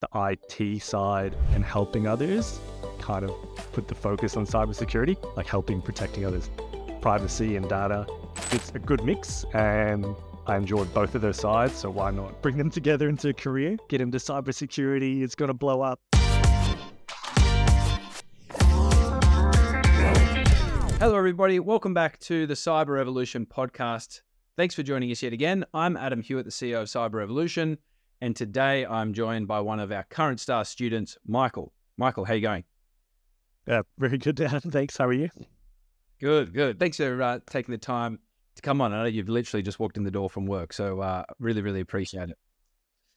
the IT side and helping others kind of put the focus on cybersecurity, like helping protecting others' privacy and data. It's a good mix and I enjoyed both of those sides, so why not bring them together into a career? Get into cybersecurity, it's going to blow up. Hello, everybody. Welcome back to the Cyber Revolution podcast. Thanks for joining us yet again. I'm Adam Hewitt, the CEO of Cyber Revolution, and today I'm joined by one of our current star students, Michael. Michael, how you going? Yeah, very good, Dan. Thanks. How are you? Good, good. Thanks for uh, taking the time to come on. I know you've literally just walked in the door from work, so uh, really, really appreciate it.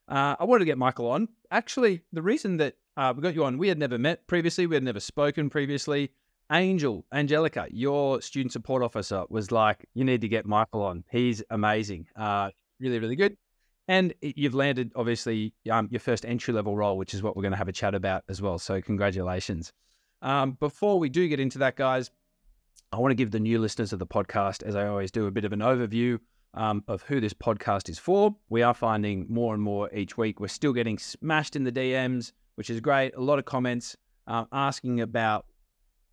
Uh, I wanted to get Michael on. Actually, the reason that uh, we got you on, we had never met previously, we had never spoken previously. Angel, Angelica, your student support officer, was like, you need to get Michael on. He's amazing. Uh, really, really good. And you've landed, obviously, um, your first entry level role, which is what we're going to have a chat about as well. So, congratulations. Um, before we do get into that, guys, I want to give the new listeners of the podcast, as I always do, a bit of an overview um, of who this podcast is for. We are finding more and more each week. We're still getting smashed in the DMs, which is great. A lot of comments uh, asking about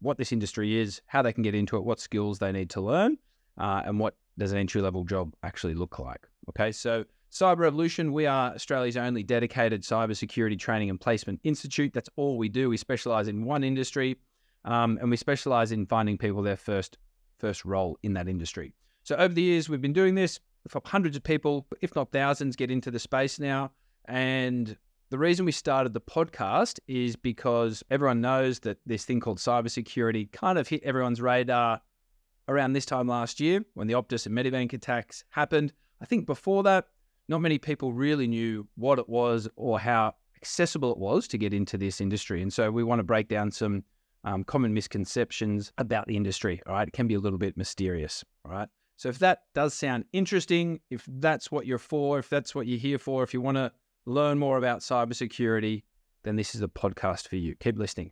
what this industry is, how they can get into it, what skills they need to learn, uh, and what does an entry level job actually look like. Okay, so Cyber Revolution, we are Australia's only dedicated cybersecurity training and placement institute. That's all we do. We specialize in one industry, um, and we specialize in finding people their first first role in that industry. So over the years, we've been doing this. Hundreds of people, if not thousands, get into the space now, and the reason we started the podcast is because everyone knows that this thing called cybersecurity kind of hit everyone's radar around this time last year when the Optus and Medibank attacks happened. I think before that, not many people really knew what it was or how accessible it was to get into this industry. And so we want to break down some um, common misconceptions about the industry. All right. It can be a little bit mysterious. All right. So if that does sound interesting, if that's what you're for, if that's what you're here for, if you want to learn more about cybersecurity, then this is a podcast for you. Keep listening.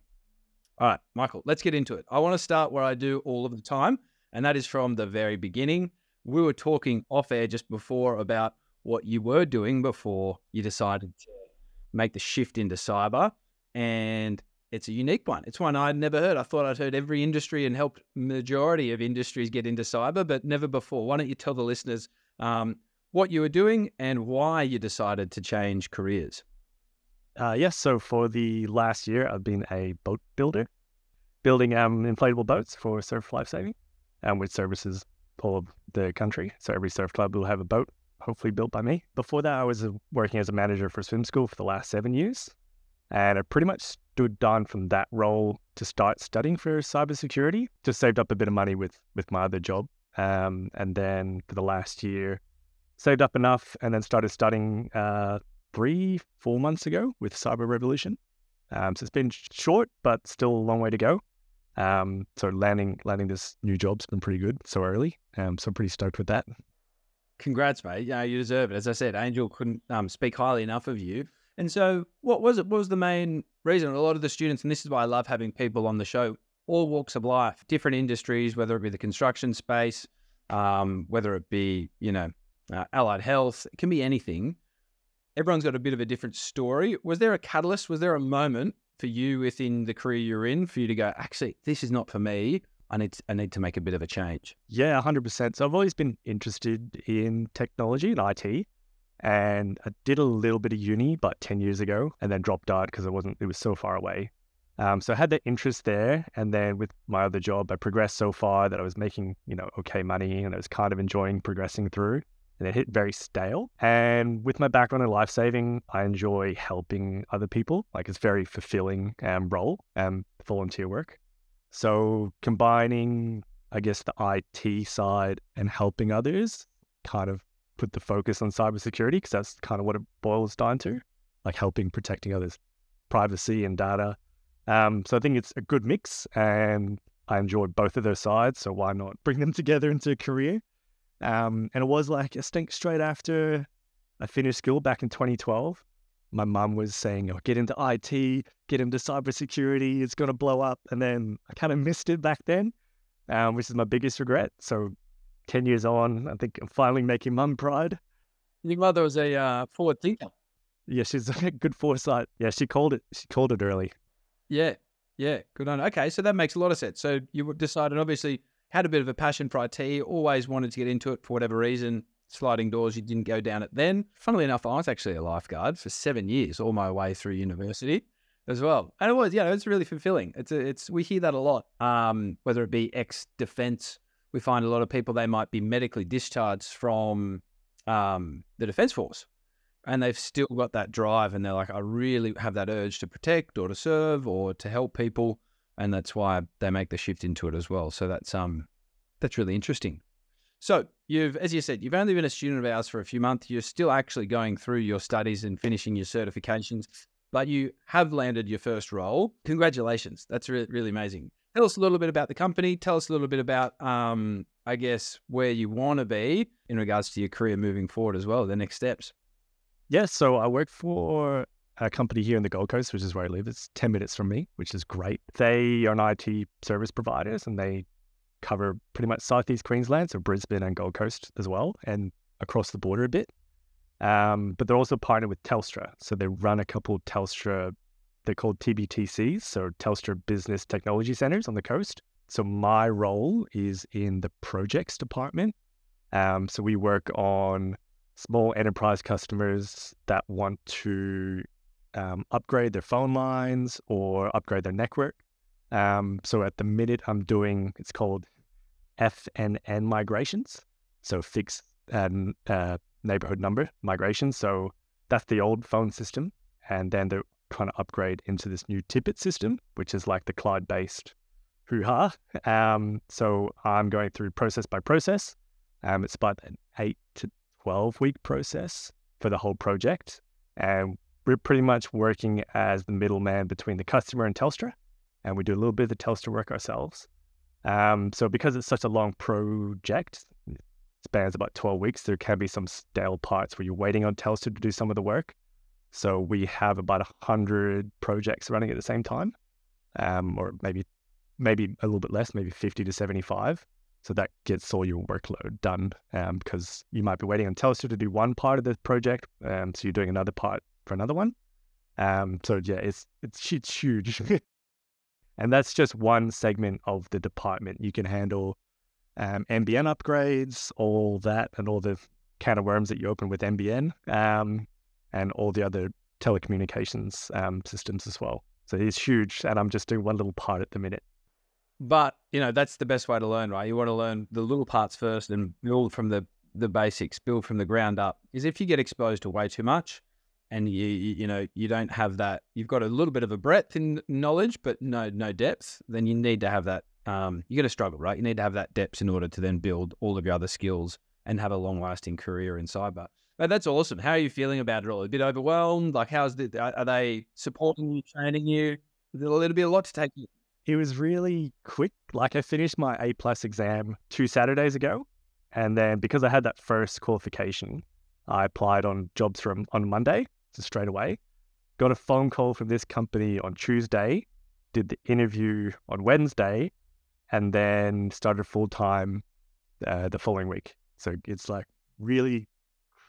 All right, Michael, let's get into it. I want to start where I do all of the time, and that is from the very beginning. We were talking off air just before about what you were doing before you decided to make the shift into cyber. And it's a unique one. It's one I'd never heard. I thought I'd heard every industry and helped majority of industries get into cyber, but never before. Why don't you tell the listeners um, what you were doing and why you decided to change careers. Uh, yes, so for the last year, I've been a boat builder, building um, inflatable boats for surf lifesaving, and with services all of the country. So every surf club will have a boat, hopefully built by me. Before that, I was uh, working as a manager for a swim school for the last seven years, and I pretty much stood down from that role to start studying for cybersecurity. Just saved up a bit of money with with my other job, um, and then for the last year, saved up enough and then started studying uh, three, four months ago with Cyber Revolution. Um, so it's been short, but still a long way to go. Um, so landing landing this new job's been pretty good so early. Um, so I'm pretty stoked with that. Congrats, mate. Yeah, you deserve it. As I said, Angel couldn't um, speak highly enough of you. And so, what was it? What was the main reason? A lot of the students, and this is why I love having people on the show, all walks of life, different industries, whether it be the construction space, um, whether it be you know uh, allied health, it can be anything. Everyone's got a bit of a different story. Was there a catalyst? Was there a moment for you within the career you're in for you to go, actually, this is not for me. I need to, I need to make a bit of a change. Yeah, 100%. So I've always been interested in technology and IT. And I did a little bit of uni about 10 years ago and then dropped out because it wasn't, it was so far away. Um, so I had the interest there. And then with my other job, I progressed so far that I was making, you know, okay money and I was kind of enjoying progressing through and it hit very stale. And with my background in life saving, I enjoy helping other people. Like it's very fulfilling um, role and um, volunteer work. So combining, I guess, the IT side and helping others kind of put the focus on cybersecurity because that's kind of what it boils down to, like helping protecting others' privacy and data. Um, so I think it's a good mix and I enjoy both of those sides. So why not bring them together into a career? Um, and it was like, a think straight after I finished school back in 2012, my mum was saying, oh, get into IT, get into cybersecurity, it's going to blow up. And then I kind of missed it back then, um, which is my biggest regret. So 10 years on, I think I'm finally making mum proud. Your mother was a uh, forward thinker. yeah, she's a good foresight. Yeah, she called it. She called it early. Yeah, yeah, good on. Okay, so that makes a lot of sense. So you decided, obviously, had a bit of a passion for IT, always wanted to get into it for whatever reason. Sliding doors, you didn't go down it then. Funnily enough, I was actually a lifeguard for seven years, all my way through university as well. And it was, yeah, it's really fulfilling. It's a, it's we hear that a lot. Um, whether it be ex defense, we find a lot of people they might be medically discharged from um, the defense force, and they've still got that drive, and they're like, I really have that urge to protect or to serve or to help people, and that's why they make the shift into it as well. So that's um, that's really interesting. So you've, as you said, you've only been a student of ours for a few months. You're still actually going through your studies and finishing your certifications but you have landed your first role. Congratulations. That's really, really amazing. Tell us a little bit about the company. Tell us a little bit about, um, I guess, where you want to be in regards to your career moving forward as well, the next steps. Yes. Yeah, so I work for a company here in the Gold Coast, which is where I live. It's 10 minutes from me, which is great. They are an IT service providers and they cover pretty much Southeast Queensland, so Brisbane and Gold Coast as well, and across the border a bit. Um, but they're also partnered with Telstra. So they run a couple Telstra, they're called TBTCs, so Telstra Business Technology Centers on the coast. So my role is in the projects department. Um, so we work on small enterprise customers that want to um, upgrade their phone lines or upgrade their network. Um, so at the minute, I'm doing it's called FNN migrations. So fixed and uh, neighborhood number migration. So that's the old phone system. And then they're trying to upgrade into this new TIPT system, which is like the cloud based hoo ha. Um, so I'm going through process by process. Um, it's about an eight to 12 week process for the whole project. And we're pretty much working as the middleman between the customer and Telstra. And we do a little bit of the Telstra work ourselves. Um, so because it's such a long project, spans about 12 weeks, there can be some stale parts where you're waiting on Telstra to do some of the work. So we have about 100 projects running at the same time, um, or maybe maybe a little bit less, maybe 50 to 75. So that gets all your workload done um, because you might be waiting on Telstra to do one part of the project, um, so you're doing another part for another one. Um, so yeah, it's it's, it's huge, and that's just one segment of the department. You can handle um, NBN upgrades, all that, and all the can of worms that you open with NBN, um, and all the other telecommunications um, systems as well. So it's huge, and I'm just doing one little part at the minute. But you know that's the best way to learn, right? You want to learn the little parts first and build from the the basics, build from the ground up. Is if you get exposed to way too much, and you, you know you don't have that, you've got a little bit of a breadth in knowledge, but no no depth. Then you need to have that um, you're going to struggle, right? You need to have that depth in order to then build all of your other skills and have a long lasting career in cyber. But that's awesome. How are you feeling about it all? A bit overwhelmed? Like, how's the, are they supporting you, training you? Little bit, a lot to take. It was really quick. Like, I finished my A plus exam two Saturdays ago. And then because I had that first qualification, I applied on jobs from on Monday, straight away. Got a phone call from this company on Tuesday, did the interview on Wednesday, and then started full time uh, the following week. So it's like really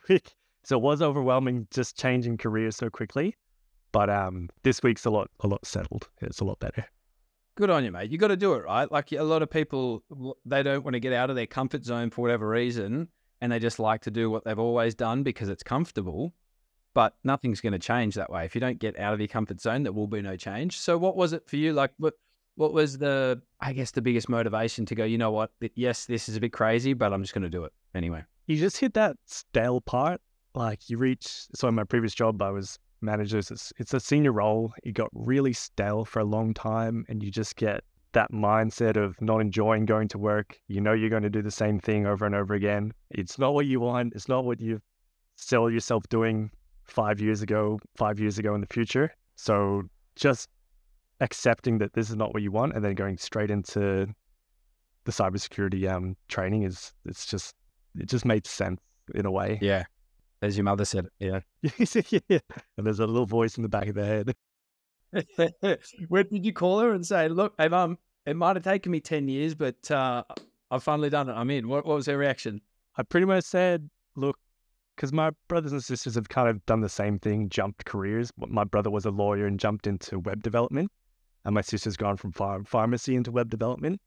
quick. So it was overwhelming just changing careers so quickly. But um, this week's a lot a lot settled. It's a lot better. Good on you, mate. You got to do it, right? Like a lot of people, they don't want to get out of their comfort zone for whatever reason, and they just like to do what they've always done because it's comfortable. But nothing's going to change that way. If you don't get out of your comfort zone, there will be no change. So, what was it for you? Like, what what was the I guess the biggest motivation to go, you know what? Yes, this is a bit crazy, but I'm just going to do it anyway. You just hit that stale part. Like you reach. So in my previous job, I was manager. It's, it's a senior role. You got really stale for a long time, and you just get that mindset of not enjoying going to work. You know you're going to do the same thing over and over again. It's not what you want. It's not what you sell yourself doing five years ago, five years ago in the future. So just accepting that this is not what you want and then going straight into the cybersecurity um, training is it's just it just made sense in a way. Yeah. As your mother said Yeah. yeah. And there's a little voice in the back of the head. Where did you call her and say, look, hey mum, it might have taken me 10 years, but uh, I've finally done it. I'm in. What, what was her reaction? I pretty much said, look, because my brothers and sisters have kind of done the same thing, jumped careers. My brother was a lawyer and jumped into web development, and my sister's gone from ph- pharmacy into web development.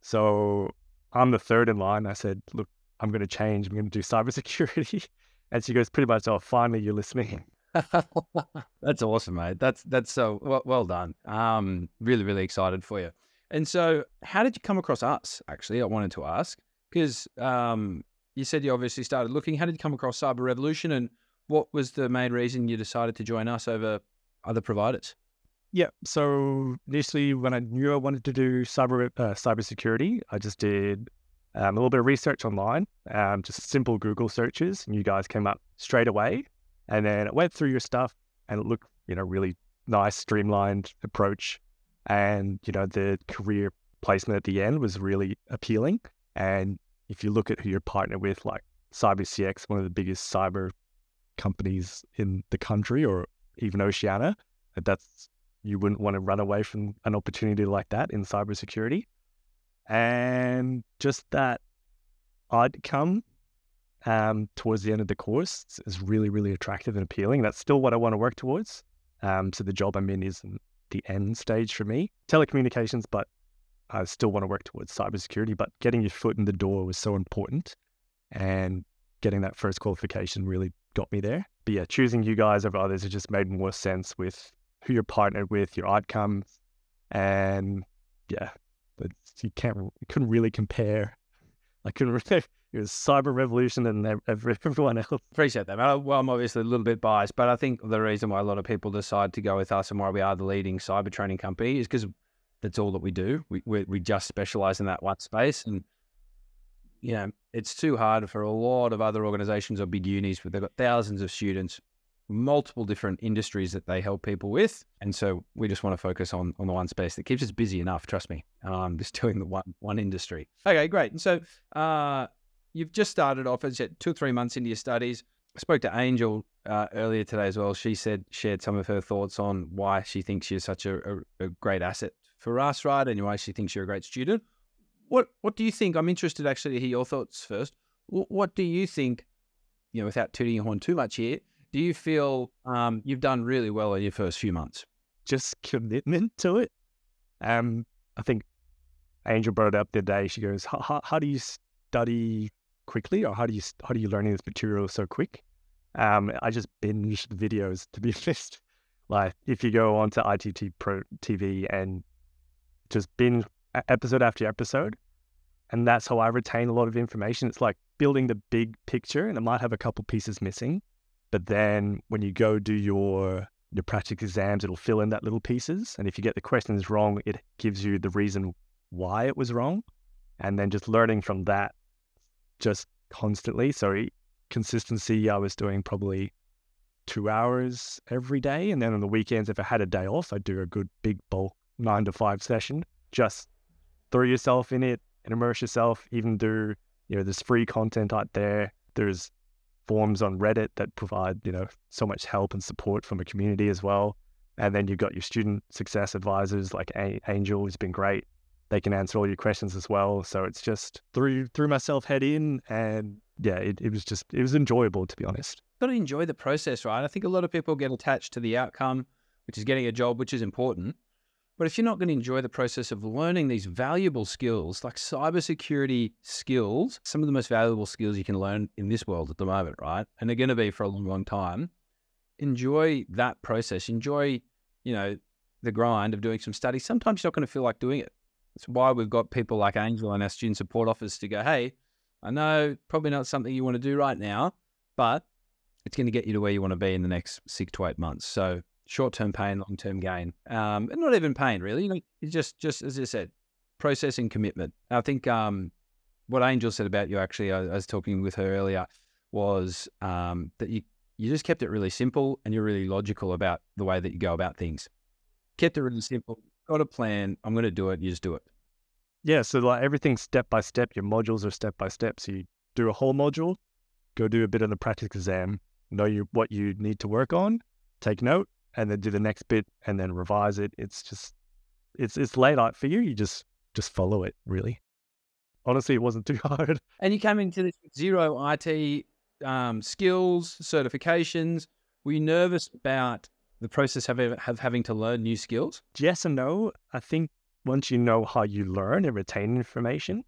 So I'm the third in line. I said, look, I'm going to change. I'm going to do cybersecurity. And she goes, pretty much, oh, finally you're listening. that's awesome, mate. That's that's so well, well done. Um, really, really excited for you. And so, how did you come across us? Actually, I wanted to ask because um, you said you obviously started looking. How did you come across Cyber Revolution, and what was the main reason you decided to join us over other providers? Yeah. So initially, when I knew I wanted to do cyber uh, cybersecurity, I just did um, a little bit of research online, um, just simple Google searches, and you guys came up straight away. And then I went through your stuff, and it looked, you know, really nice, streamlined approach, and you know, the career placement at the end was really appealing. And if you look at who you're partnered with, like CyberCX, one of the biggest cyber companies in the country, or even Oceania, that's you wouldn't want to run away from an opportunity like that in cybersecurity. And just that outcome um, towards the end of the course is really, really attractive and appealing. That's still what I want to work towards. Um, so the job I'm in isn't the end stage for me. Telecommunications, but I still want to work towards cybersecurity. But getting your foot in the door was so important, and getting that first qualification really got me there. But yeah, choosing you guys over others, it just made more sense with who you're partnered with, your outcomes, and yeah, but you can't, you couldn't really compare. I couldn't really. It was Cyber Revolution and everyone else. Appreciate that. Well, I'm obviously a little bit biased, but I think the reason why a lot of people decide to go with us and why we are the leading cyber training company is because that's all that we do. We, we, we just specialize in that one space. And, you know, it's too hard for a lot of other organizations or big unis where they've got thousands of students multiple different industries that they help people with. And so we just want to focus on on the one space that keeps us busy enough, trust me. I'm just doing the one one industry. Okay, great. And so uh, you've just started off as two or three months into your studies. I spoke to Angel uh, earlier today as well. She said shared some of her thoughts on why she thinks you're such a, a, a great asset for us, right? And why she thinks you're a great student. What What do you think? I'm interested actually to hear your thoughts first. What do you think? You know, without tooting your horn too much here, do you feel um, you've done really well in your first few months? Just commitment to it. Um, I think Angel brought it up the day. She goes, how, do you study quickly or how do you how do you learn this material so quick? Um, I just binge the videos to be honest. Like if you go onto ITT Pro TV and just binge episode after episode, and that's how I retain a lot of information. It's like building the big picture, and it might have a couple pieces missing, but then when you go do your your practical exams, it'll fill in that little pieces. And if you get the questions wrong, it gives you the reason why it was wrong. And then just learning from that just constantly. So consistency, I was doing probably two hours every day. And then on the weekends, if I had a day off, I'd do a good big bulk nine to five session. Just throw yourself in it and immerse yourself. Even do, you know, there's free content out there. There's forums on Reddit that provide, you know, so much help and support from a community as well. And then you've got your student success advisors like a- Angel, who's been great. They can answer all your questions as well. So it's just threw threw myself head in, and yeah, it, it was just it was enjoyable to be honest. Got to enjoy the process, right? I think a lot of people get attached to the outcome, which is getting a job, which is important. But if you're not going to enjoy the process of learning these valuable skills, like cybersecurity skills, some of the most valuable skills you can learn in this world at the moment, right? And they're going to be for a long, long time. Enjoy that process. Enjoy, you know, the grind of doing some study. Sometimes you're not going to feel like doing it. That's why we've got people like Angel and our student support office to go, hey, I know probably not something you want to do right now, but it's going to get you to where you want to be in the next six to eight months. So short term pain, long term gain, um, and not even pain really. You know, it's just just as I said, processing commitment. I think um, what Angel said about you actually, I, I was talking with her earlier, was um, that you you just kept it really simple and you're really logical about the way that you go about things. Kept it really simple. Got a plan. I'm going to do it. You just do it. Yeah. So like everything's step by step. Your modules are step by step. So you do a whole module, go do a bit of the practice exam, know you what you need to work on, take note, and then do the next bit and then revise it. It's just it's it's laid out for you. You just just follow it really. Honestly, it wasn't too hard. And you came into this with zero IT um, skills, certifications? Were you nervous about the process of, of having to learn new skills? Yes and no. I think once you know how you learn and retain information,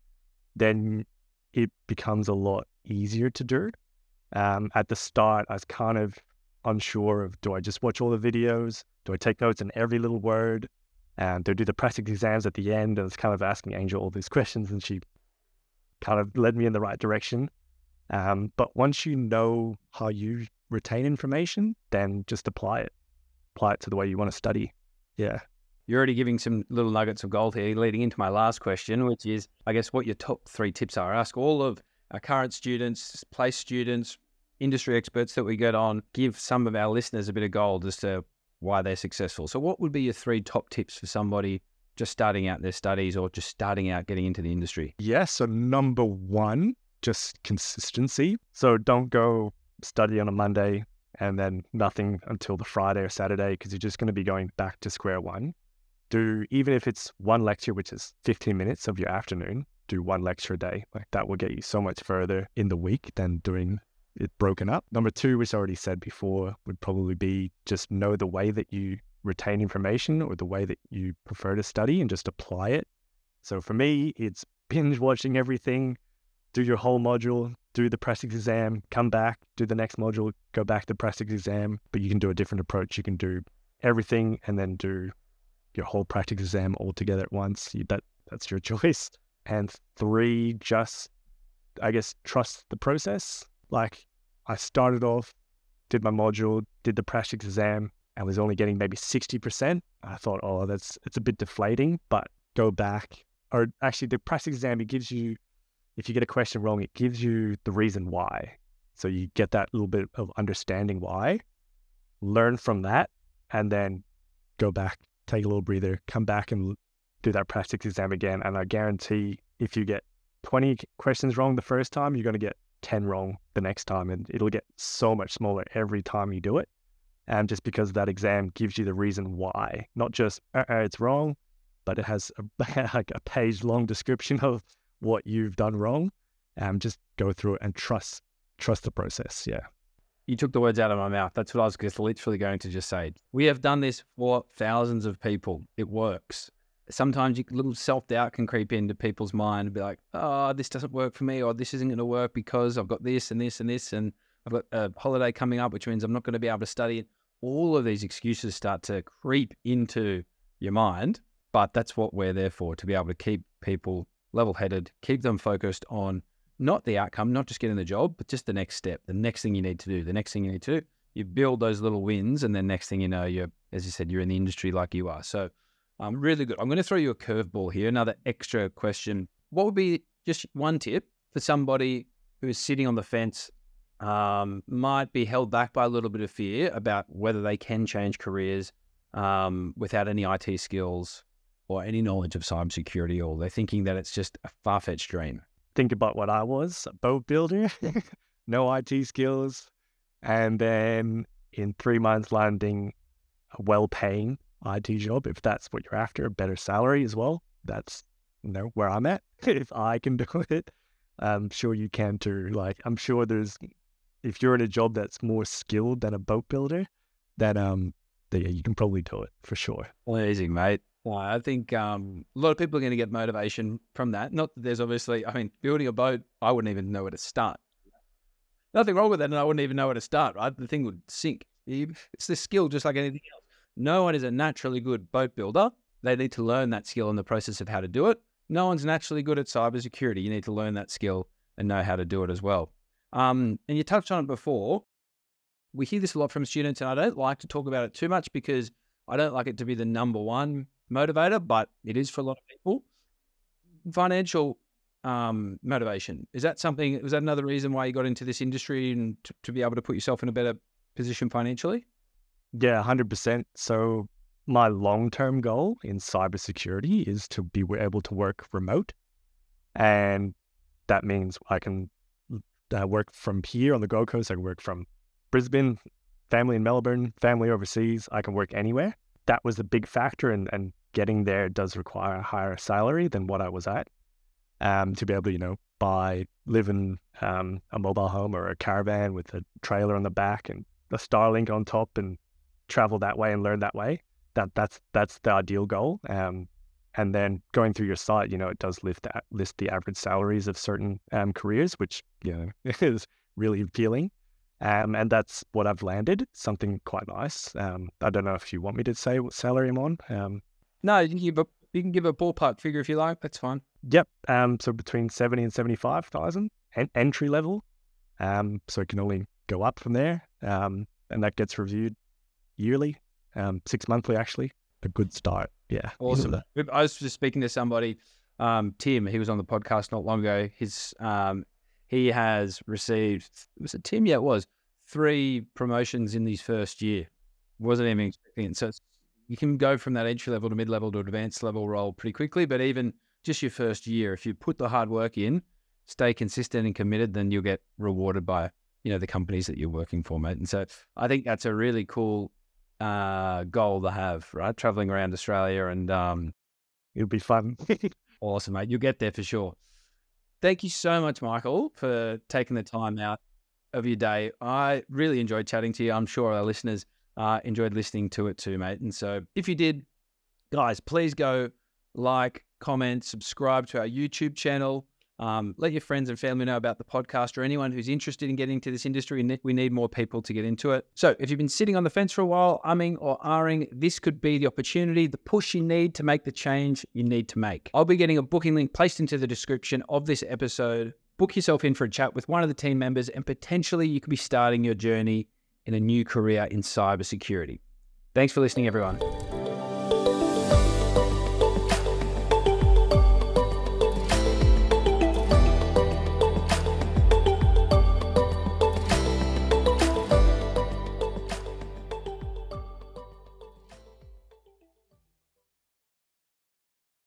then it becomes a lot easier to do. Um, at the start, I was kind of unsure of do I just watch all the videos? Do I take notes on every little word? And do I do the practice exams at the end? And it's kind of asking Angel all these questions, and she kind of led me in the right direction. Um, but once you know how you retain information, then just apply it. Apply it to the way you want to study. Yeah. You're already giving some little nuggets of gold here, leading into my last question, which is, I guess, what your top three tips are. Ask all of our current students, place students, industry experts that we get on, give some of our listeners a bit of gold as to why they're successful. So, what would be your three top tips for somebody just starting out their studies or just starting out getting into the industry? Yes. Yeah, so, number one, just consistency. So, don't go study on a Monday and then nothing until the Friday or Saturday because you're just going to be going back to square one. Do even if it's one lecture, which is 15 minutes of your afternoon, do one lecture a day. Like that will get you so much further in the week than doing it broken up. Number two, which I already said before, would probably be just know the way that you retain information or the way that you prefer to study and just apply it. So for me, it's binge watching everything, do your whole module, do the practice exam, come back, do the next module, go back to practice exam. But you can do a different approach. You can do everything and then do your whole practice exam all together at once. That that's your choice. And three, just I guess trust the process. Like I started off, did my module, did the practice exam, and was only getting maybe 60%. I thought, oh, that's it's a bit deflating, but go back. Or actually the practice exam, it gives you, if you get a question wrong, it gives you the reason why. So you get that little bit of understanding why, learn from that, and then go back, take a little breather, come back and do that practice exam again. And I guarantee if you get 20 questions wrong the first time, you're going to get 10 wrong the next time. And it'll get so much smaller every time you do it. And just because that exam gives you the reason why, not just uh, it's wrong, but it has a, like a page long description of what you've done wrong. And just go through it and trust trust the process. Yeah. You took the words out of my mouth. That's what I was just literally going to just say. We have done this for thousands of people. It works sometimes you, little self doubt can creep into people's mind and be like, oh, this doesn't work for me, or this isn't going to work because I've got this and this and this, and I've got a holiday coming up, which means I'm not going to be able to study. All of these excuses start to creep into your mind, but that's what we're there for to be able to keep people level headed, keep them focused on not the outcome, not just getting the job, but just the next step, the next thing you need to do, the next thing you need to do. You build those little wins, and then next thing you know, you're, as you said, you're in the industry like you are. So, um, really good. I'm going to throw you a curveball here. Another extra question. What would be just one tip for somebody who is sitting on the fence, um, might be held back by a little bit of fear about whether they can change careers um, without any IT skills or any knowledge of cybersecurity, or they're thinking that it's just a far fetched dream? Think about what I was a boat builder, no IT skills, and then in three months landing well paying IT job, if that's what you're after, a better salary as well. That's you know where I'm at. if I can do it, I'm sure you can too. Like I'm sure there's if you're in a job that's more skilled than a boat builder, that um yeah, you can probably do it for sure. Amazing, mate. Well, I think um, a lot of people are going to get motivation from that. Not that there's obviously, I mean, building a boat, I wouldn't even know where to start. Nothing wrong with that, and I wouldn't even know where to start. Right, the thing would sink. It's the skill, just like anything else. No one is a naturally good boat builder. They need to learn that skill in the process of how to do it. No one's naturally good at cybersecurity. You need to learn that skill and know how to do it as well. Um, and you touched on it before. We hear this a lot from students, and I don't like to talk about it too much because I don't like it to be the number one motivator, but it is for a lot of people. Financial um, motivation is that something? Was that another reason why you got into this industry and to, to be able to put yourself in a better position financially? Yeah, 100%. So, my long term goal in cybersecurity is to be able to work remote. And that means I can uh, work from here on the Gold Coast. I can work from Brisbane, family in Melbourne, family overseas. I can work anywhere. That was a big factor. And, and getting there does require a higher salary than what I was at. um, to be able to, you know, buy, live in um, a mobile home or a caravan with a trailer on the back and a Starlink on top and travel that way and learn that way. That that's that's the ideal goal. Um, and then going through your site, you know, it does lift list the average salaries of certain um, careers, which you know is really appealing. Um, and that's what I've landed. Something quite nice. Um, I don't know if you want me to say what salary I'm on. Um, no, you can give a you can give a ballpark figure if you like. That's fine. Yep. Um, so between seventy and seventy five thousand en- entry level. Um, so it can only go up from there. Um, and that gets reviewed yearly, um, six monthly actually. A good start. Yeah. Awesome. I was just speaking to somebody, um, Tim. He was on the podcast not long ago. His um, he has received was it Tim? Yeah, it was three promotions in his first year. Wasn't even expecting it. So you can go from that entry level to mid level to advanced level role pretty quickly. But even just your first year, if you put the hard work in, stay consistent and committed, then you'll get rewarded by you know the companies that you're working for, mate. And so I think that's a really cool uh, goal to have, right? Traveling around Australia and um, it'll be fun. awesome, mate. You'll get there for sure. Thank you so much, Michael, for taking the time out of your day. I really enjoyed chatting to you. I'm sure our listeners uh, enjoyed listening to it too, mate. And so if you did, guys, please go like, comment, subscribe to our YouTube channel. Um, let your friends and family know about the podcast or anyone who's interested in getting into this industry. We need more people to get into it. So, if you've been sitting on the fence for a while, umming or ahhing, this could be the opportunity, the push you need to make the change you need to make. I'll be getting a booking link placed into the description of this episode. Book yourself in for a chat with one of the team members, and potentially you could be starting your journey in a new career in cybersecurity. Thanks for listening, everyone.